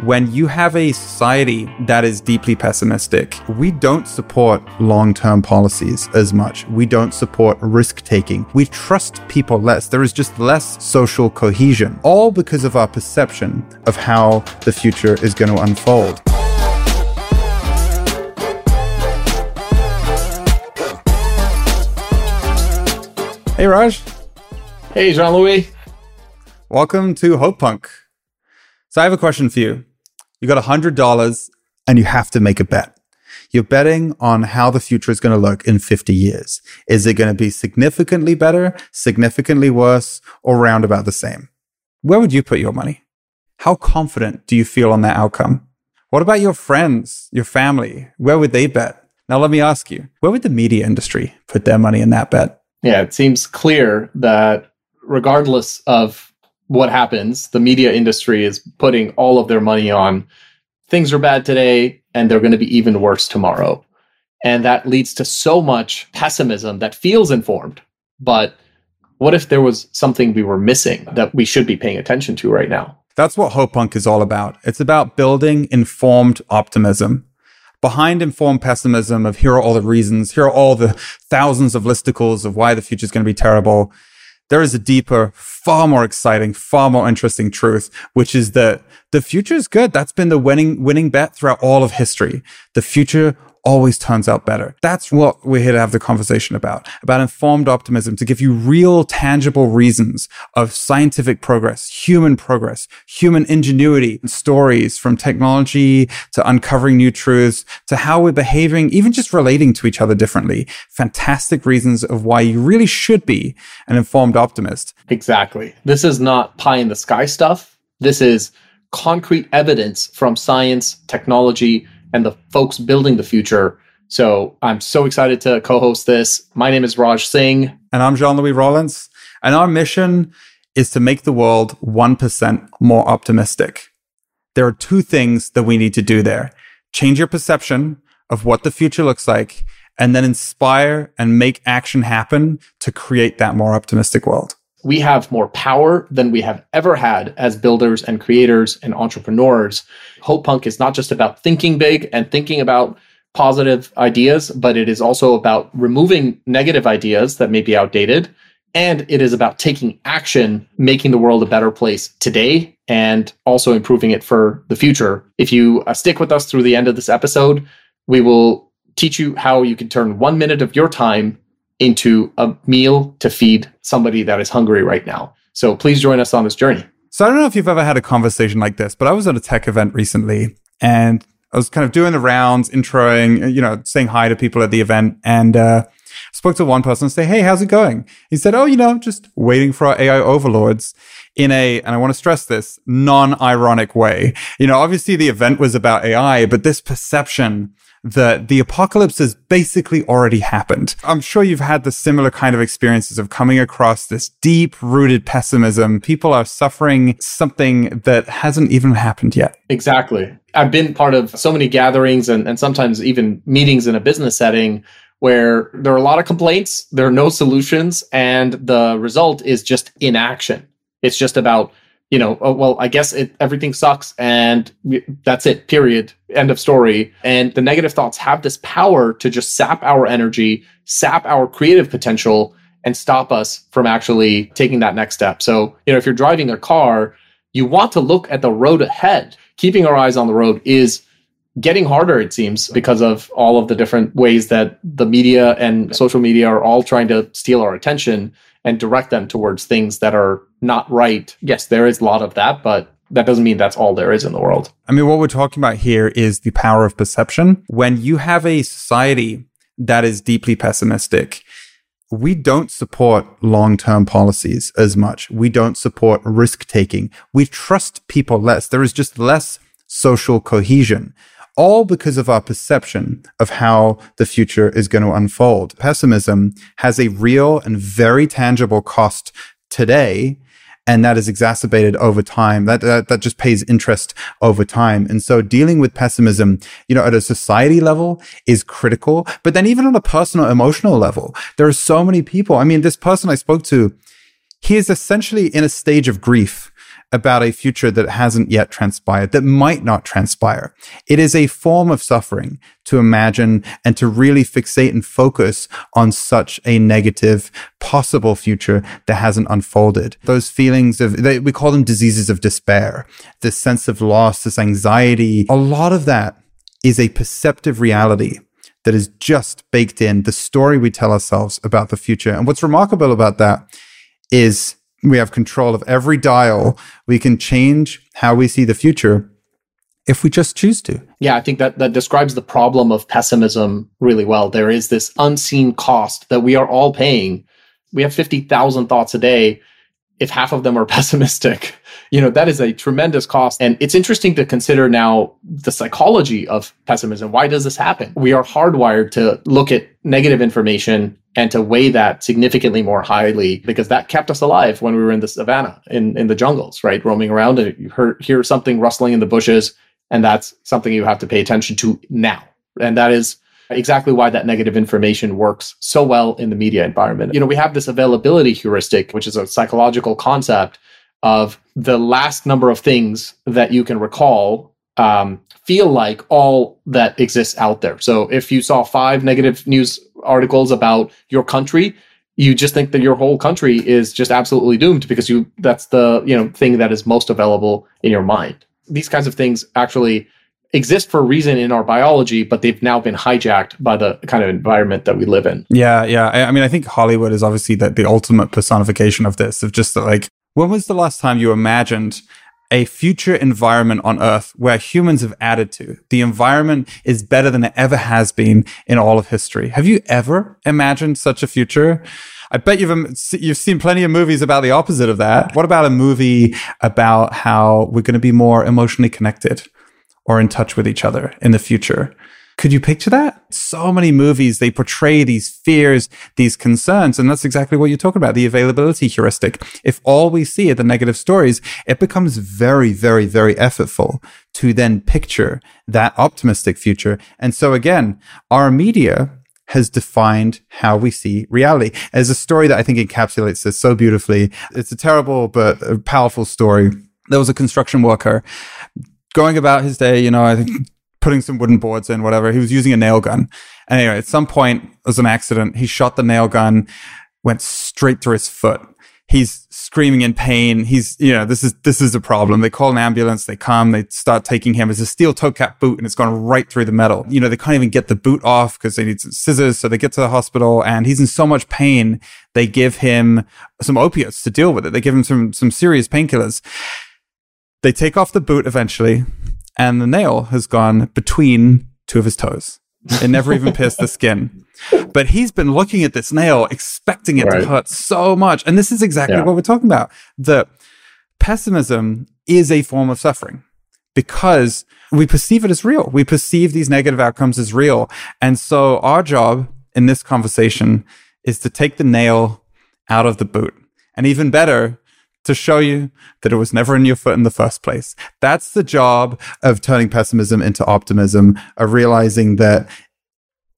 When you have a society that is deeply pessimistic, we don't support long term policies as much. We don't support risk taking. We trust people less. There is just less social cohesion, all because of our perception of how the future is going to unfold. Hey, Raj. Hey, Jean Louis. Welcome to Hopepunk. So I have a question for you. You got $100 and you have to make a bet. You're betting on how the future is going to look in 50 years. Is it going to be significantly better, significantly worse, or round about the same? Where would you put your money? How confident do you feel on that outcome? What about your friends, your family? Where would they bet? Now, let me ask you, where would the media industry put their money in that bet? Yeah, it seems clear that regardless of what happens, the media industry is putting all of their money on things are bad today and they're going to be even worse tomorrow. And that leads to so much pessimism that feels informed. But what if there was something we were missing that we should be paying attention to right now? That's what Hopepunk is all about. It's about building informed optimism. Behind informed pessimism of here are all the reasons, here are all the thousands of listicles of why the future is going to be terrible there is a deeper, far more exciting, far more interesting truth, which is that the future is good. That's been the winning, winning bet throughout all of history. The future always turns out better. That's what we're here to have the conversation about, about informed optimism to give you real, tangible reasons of scientific progress, human progress, human ingenuity, stories from technology to uncovering new truths to how we're behaving, even just relating to each other differently. Fantastic reasons of why you really should be an informed optimist. Exactly. This is not pie in the sky stuff. This is concrete evidence from science, technology, and the folks building the future. So I'm so excited to co host this. My name is Raj Singh. And I'm Jean Louis Rollins. And our mission is to make the world 1% more optimistic. There are two things that we need to do there change your perception of what the future looks like, and then inspire and make action happen to create that more optimistic world we have more power than we have ever had as builders and creators and entrepreneurs. Hopepunk is not just about thinking big and thinking about positive ideas, but it is also about removing negative ideas that may be outdated. And it is about taking action, making the world a better place today and also improving it for the future. If you uh, stick with us through the end of this episode, we will teach you how you can turn one minute of your time into a meal to feed somebody that is hungry right now. So please join us on this journey. So I don't know if you've ever had a conversation like this, but I was at a tech event recently and I was kind of doing the rounds, introing, you know, saying hi to people at the event and, uh, spoke to one person and say, Hey, how's it going? He said, Oh, you know, just waiting for our AI overlords in a, and I want to stress this, non-ironic way. You know, obviously the event was about AI, but this perception that the apocalypse has basically already happened. I'm sure you've had the similar kind of experiences of coming across this deep rooted pessimism. People are suffering something that hasn't even happened yet. Exactly. I've been part of so many gatherings and, and sometimes even meetings in a business setting where there are a lot of complaints, there are no solutions, and the result is just inaction. It's just about you know, oh, well, I guess it, everything sucks and that's it, period. End of story. And the negative thoughts have this power to just sap our energy, sap our creative potential, and stop us from actually taking that next step. So, you know, if you're driving a car, you want to look at the road ahead. Keeping our eyes on the road is getting harder, it seems, because of all of the different ways that the media and social media are all trying to steal our attention and direct them towards things that are not right. Yes, there is a lot of that, but that doesn't mean that's all there is in the world. I mean, what we're talking about here is the power of perception. When you have a society that is deeply pessimistic, we don't support long term policies as much. We don't support risk taking. We trust people less. There is just less social cohesion all because of our perception of how the future is going to unfold. Pessimism has a real and very tangible cost today. And that is exacerbated over time. That, that, that just pays interest over time. And so dealing with pessimism, you know, at a society level is critical. But then even on a personal, emotional level, there are so many people. I mean, this person I spoke to, he is essentially in a stage of grief about a future that hasn't yet transpired, that might not transpire. It is a form of suffering to imagine and to really fixate and focus on such a negative possible future that hasn't unfolded. Those feelings of, they, we call them diseases of despair, this sense of loss, this anxiety, a lot of that is a perceptive reality that is just baked in the story we tell ourselves about the future. And what's remarkable about that is we have control of every dial. We can change how we see the future if we just choose to. Yeah, I think that that describes the problem of pessimism really well. There is this unseen cost that we are all paying. We have 50,000 thoughts a day if half of them are pessimistic you know that is a tremendous cost. And it's interesting to consider now the psychology of pessimism. Why does this happen? We are hardwired to look at negative information and to weigh that significantly more highly because that kept us alive when we were in the savannah in, in the jungles right? Roaming around and you hear, hear something rustling in the bushes and that's something you have to pay attention to now. And that is exactly why that negative information works so well in the media environment. You know, we have this availability heuristic, which is a psychological concept of the last number of things that you can recall um, feel like all that exists out there. So if you saw five negative news articles about your country, you just think that your whole country is just absolutely doomed because you that's the you know thing that is most available in your mind. These kinds of things actually exist for a reason in our biology, but they've now been hijacked by the kind of environment that we live in. Yeah, yeah. I, I mean, I think Hollywood is obviously the, the ultimate personification of this, of just like, when was the last time you imagined a future environment on Earth where humans have added to? The environment is better than it ever has been in all of history. Have you ever imagined such a future? I bet you've you've seen plenty of movies about the opposite of that. What about a movie about how we're going to be more emotionally connected? or in touch with each other in the future. Could you picture that? So many movies, they portray these fears, these concerns. And that's exactly what you're talking about. The availability heuristic. If all we see are the negative stories, it becomes very, very, very effortful to then picture that optimistic future. And so again, our media has defined how we see reality. There's a story that I think encapsulates this so beautifully. It's a terrible but powerful story. There was a construction worker going about his day, you know, I think putting some wooden boards in, whatever. He was using a nail gun. And anyway, at some point, it was an accident. He shot the nail gun, went straight through his foot. He's screaming in pain. He's, you know, this is, this is a problem. They call an ambulance. They come, they start taking him. It's a steel toe cap boot and it's gone right through the metal. You know, they can't even get the boot off because they need scissors. So they get to the hospital and he's in so much pain. They give him some opiates to deal with it. They give him some, some serious painkillers. They take off the boot eventually, and the nail has gone between two of his toes. It never even pierced the skin. But he's been looking at this nail, expecting it right. to hurt so much. And this is exactly yeah. what we're talking about. The pessimism is a form of suffering because we perceive it as real. We perceive these negative outcomes as real. And so our job in this conversation is to take the nail out of the boot. And even better, to show you that it was never in your foot in the first place. That's the job of turning pessimism into optimism, of realizing that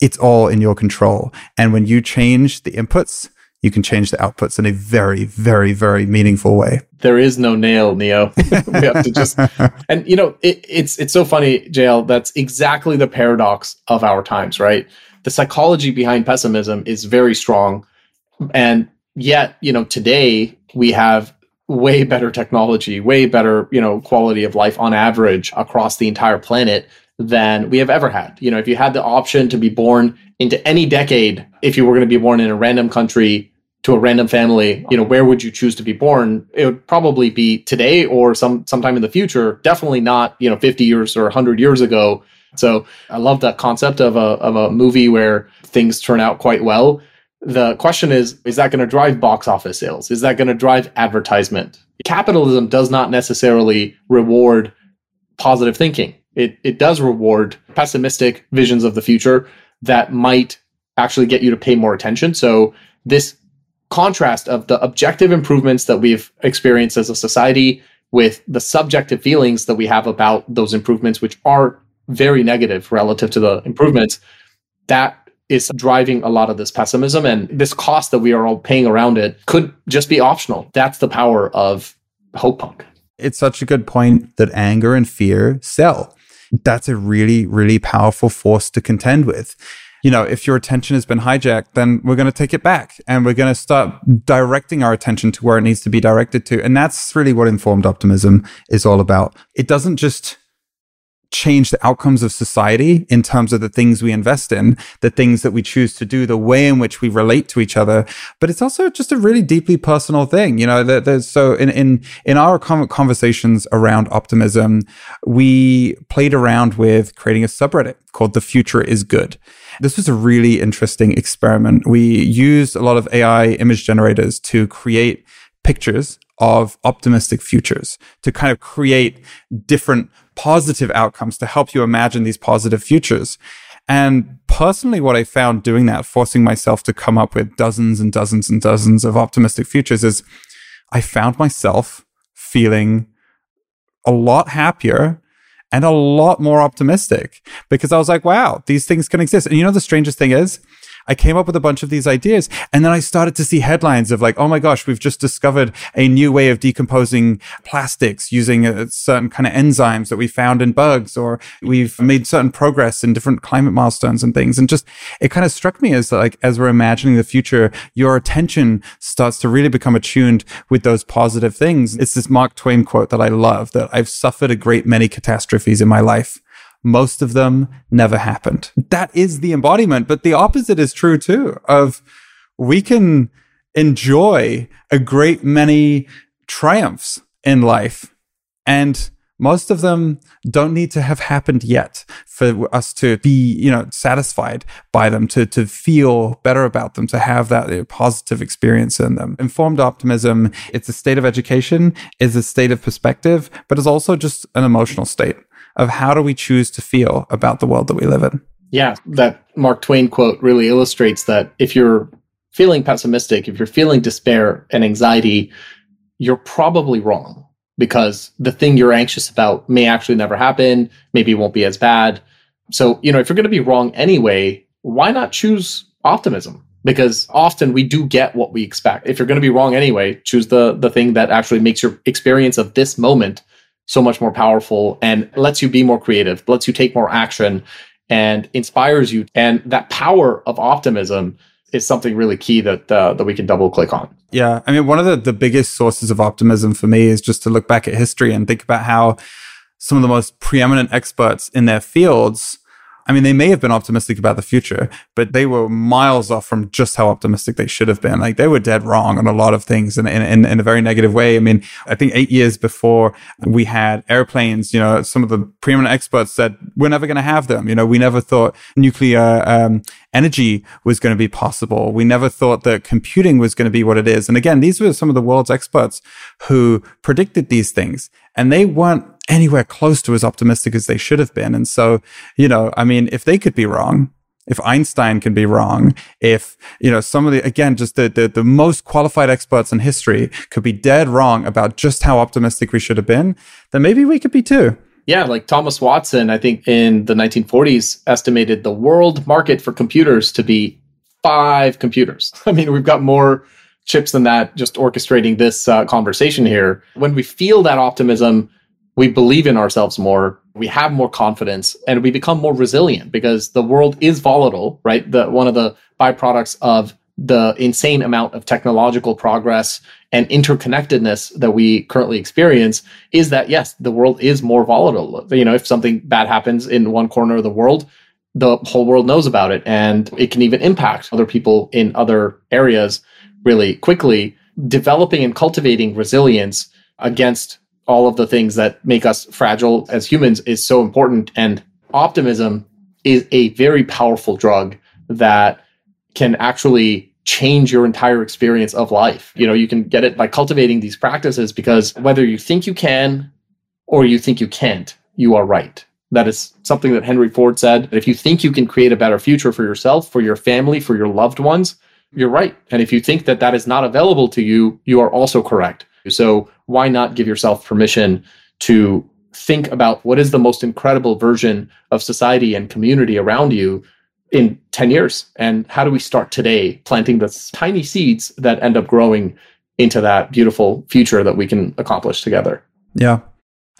it's all in your control. And when you change the inputs, you can change the outputs in a very, very, very meaningful way. There is no nail, Neo. we have to just, and you know, it, it's it's so funny, JL. That's exactly the paradox of our times, right? The psychology behind pessimism is very strong, and yet, you know, today we have way better technology, way better, you know, quality of life on average across the entire planet than we have ever had. You know, if you had the option to be born into any decade, if you were going to be born in a random country to a random family, you know, where would you choose to be born? It would probably be today or some sometime in the future. Definitely not, you know, 50 years or 100 years ago. So I love that concept of a of a movie where things turn out quite well the question is is that going to drive box office sales? Is that going to drive advertisement? Capitalism does not necessarily reward positive thinking. It, it does reward pessimistic visions of the future that might actually get you to pay more attention. So this contrast of the objective improvements that we've experienced as a society with the subjective feelings that we have about those improvements which are very negative relative to the improvements that is driving a lot of this pessimism and this cost that we are all paying around it could just be optional. That's the power of Hopepunk. it's such a good point that anger and fear sell. That's a really, really powerful force to contend with. You know, if your attention has been hijacked, then we're going to take it back and we're going to start directing our attention to where it needs to be directed to. And that's really what informed optimism is all about. It doesn't just change the outcomes of society in terms of the things we invest in, the things that we choose to do, the way in which we relate to each other. But it's also just a really deeply personal thing. You know, there's so in, in, in our conversations around optimism, we played around with creating a subreddit called The Future is Good. This was a really interesting experiment. We used a lot of AI image generators to create pictures of optimistic futures to kind of create different positive outcomes to help you imagine these positive futures. And personally, what I found doing that, forcing myself to come up with dozens and dozens and dozens of optimistic futures is I found myself feeling a lot happier and a lot more optimistic because I was like, wow, these things can exist. And you know, the strangest thing is I came up with a bunch of these ideas and then I started to see headlines of like, oh my gosh, we've just discovered a new way of decomposing plastics using a certain kind of enzymes that we found in bugs, or we've made certain progress in different climate milestones and things. And just, it kind of struck me as like, as we're imagining the future, your attention starts to really become attuned with those positive things. It's this Mark Twain quote that I love that I've suffered a great many catastrophes in my life most of them never happened. That is the embodiment, but the opposite is true too of we can enjoy a great many triumphs in life and most of them don't need to have happened yet for us to be you know satisfied by them to to feel better about them to have that positive experience in them informed optimism it's a state of education is a state of perspective but it's also just an emotional state of how do we choose to feel about the world that we live in. Yeah, that Mark Twain quote really illustrates that if you're feeling pessimistic, if you're feeling despair and anxiety, you're probably wrong because the thing you're anxious about may actually never happen, maybe it won't be as bad. So, you know, if you're going to be wrong anyway, why not choose optimism? Because often we do get what we expect. If you're going to be wrong anyway, choose the the thing that actually makes your experience of this moment so much more powerful and lets you be more creative, lets you take more action and inspires you. And that power of optimism is something really key that uh, that we can double click on. Yeah, I mean, one of the, the biggest sources of optimism for me is just to look back at history and think about how some of the most preeminent experts in their fields I mean, they may have been optimistic about the future, but they were miles off from just how optimistic they should have been. Like they were dead wrong on a lot of things in, in, in a very negative way. I mean, I think eight years before we had airplanes, you know, some of the preeminent experts said we're never going to have them. You know, we never thought nuclear um, energy was going to be possible. We never thought that computing was going to be what it is. And again, these were some of the world's experts who predicted these things and they weren't anywhere close to as optimistic as they should have been. And so, you know, I mean, if they could be wrong, if Einstein can be wrong, if, you know, some of the, again, just the, the, the most qualified experts in history could be dead wrong about just how optimistic we should have been, then maybe we could be too. Yeah, like Thomas Watson, I think in the 1940s estimated the world market for computers to be five computers. I mean, we've got more chips than that just orchestrating this uh, conversation here. When we feel that optimism, we believe in ourselves more, we have more confidence, and we become more resilient because the world is volatile, right? The one of the byproducts of the insane amount of technological progress and interconnectedness that we currently experience is that yes, the world is more volatile. You know, if something bad happens in one corner of the world, the whole world knows about it and it can even impact other people in other areas really quickly. Developing and cultivating resilience against all of the things that make us fragile as humans is so important. And optimism is a very powerful drug that can actually change your entire experience of life. You know, you can get it by cultivating these practices because whether you think you can or you think you can't, you are right. That is something that Henry Ford said. If you think you can create a better future for yourself, for your family, for your loved ones, you're right. And if you think that that is not available to you, you are also correct. So why not give yourself permission to think about what is the most incredible version of society and community around you in 10 years? And how do we start today planting the tiny seeds that end up growing into that beautiful future that we can accomplish together? Yeah.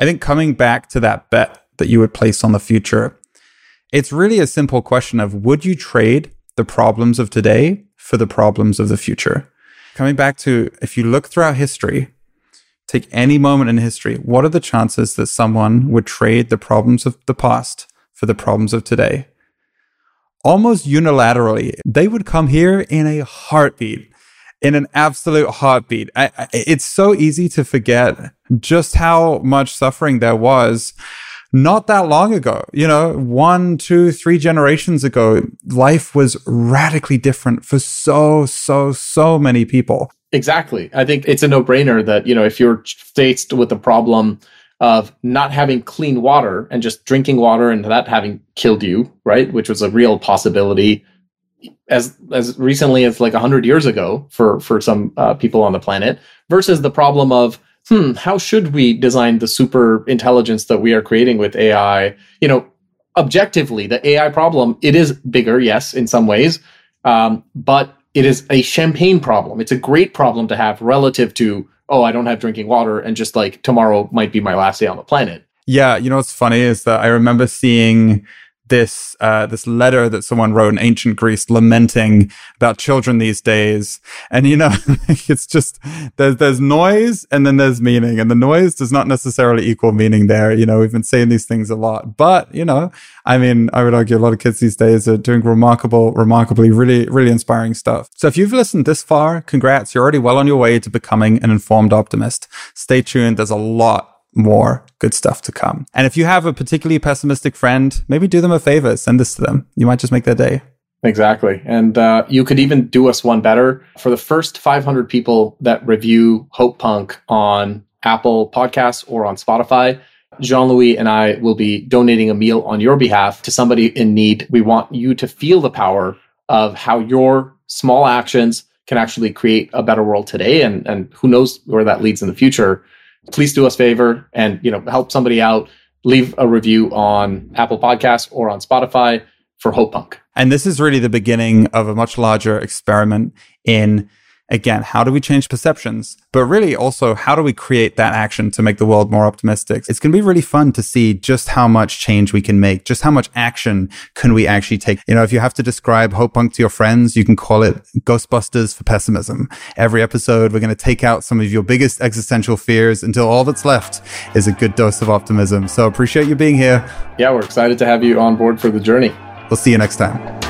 I think coming back to that bet that you would place on the future, it's really a simple question of would you trade the problems of today for the problems of the future? Coming back to if you look throughout history, take any moment in history, what are the chances that someone would trade the problems of the past for the problems of today? Almost unilaterally, they would come here in a heartbeat in an absolute heartbeat. I, I, it's so easy to forget just how much suffering there was not that long ago. You know, one, two, three generations ago, life was radically different for so, so, so many people. Exactly. I think it's a no brainer that, you know, if you're faced with the problem of not having clean water and just drinking water and that having killed you, right? Which was a real possibility as as recently as like 100 years ago for for some uh, people on the planet versus the problem of hmm how should we design the super intelligence that we are creating with ai you know objectively the ai problem it is bigger yes in some ways um, but it is a champagne problem. It's a great problem to have relative to oh i don't have drinking water and just like tomorrow might be my last day on the planet. Yeah you know what's funny is that i remember seeing this uh, this letter that someone wrote in ancient Greece lamenting about children these days. And you know, it's just there's there's noise and then there's meaning, and the noise does not necessarily equal meaning. There, you know, we've been saying these things a lot, but you know, I mean, I would argue a lot of kids these days are doing remarkable, remarkably, really, really inspiring stuff. So if you've listened this far, congrats! You're already well on your way to becoming an informed optimist. Stay tuned. There's a lot more good stuff to come. And if you have a particularly pessimistic friend, maybe do them a favor, send this to them. You might just make their day. Exactly. And uh, you could even do us one better. For the first 500 people that review Hopepunk on Apple Podcasts or on Spotify, Jean Louis and I will be donating a meal on your behalf to somebody in need. We want you to feel the power of how your small actions can actually create a better world today and, and who knows where that leads in the future please do us a favor and you know help somebody out. Leave a review on Apple Podcasts or on Spotify for Hopepunk. And this is really the beginning of a much larger experiment in again, how do we change perceptions? But really also, how do we create that action to make the world more optimistic? It's going to be really fun to see just how much change we can make, just how much action can we actually take. You know, if you have to describe Hopepunk to your friends, you can call it Ghostbusters for pessimism. Every episode, we're going to take out some of your biggest existential fears until all that's left is a good dose of optimism. So appreciate you being here. Yeah, we're excited to have you on board for the journey. We'll see you next time.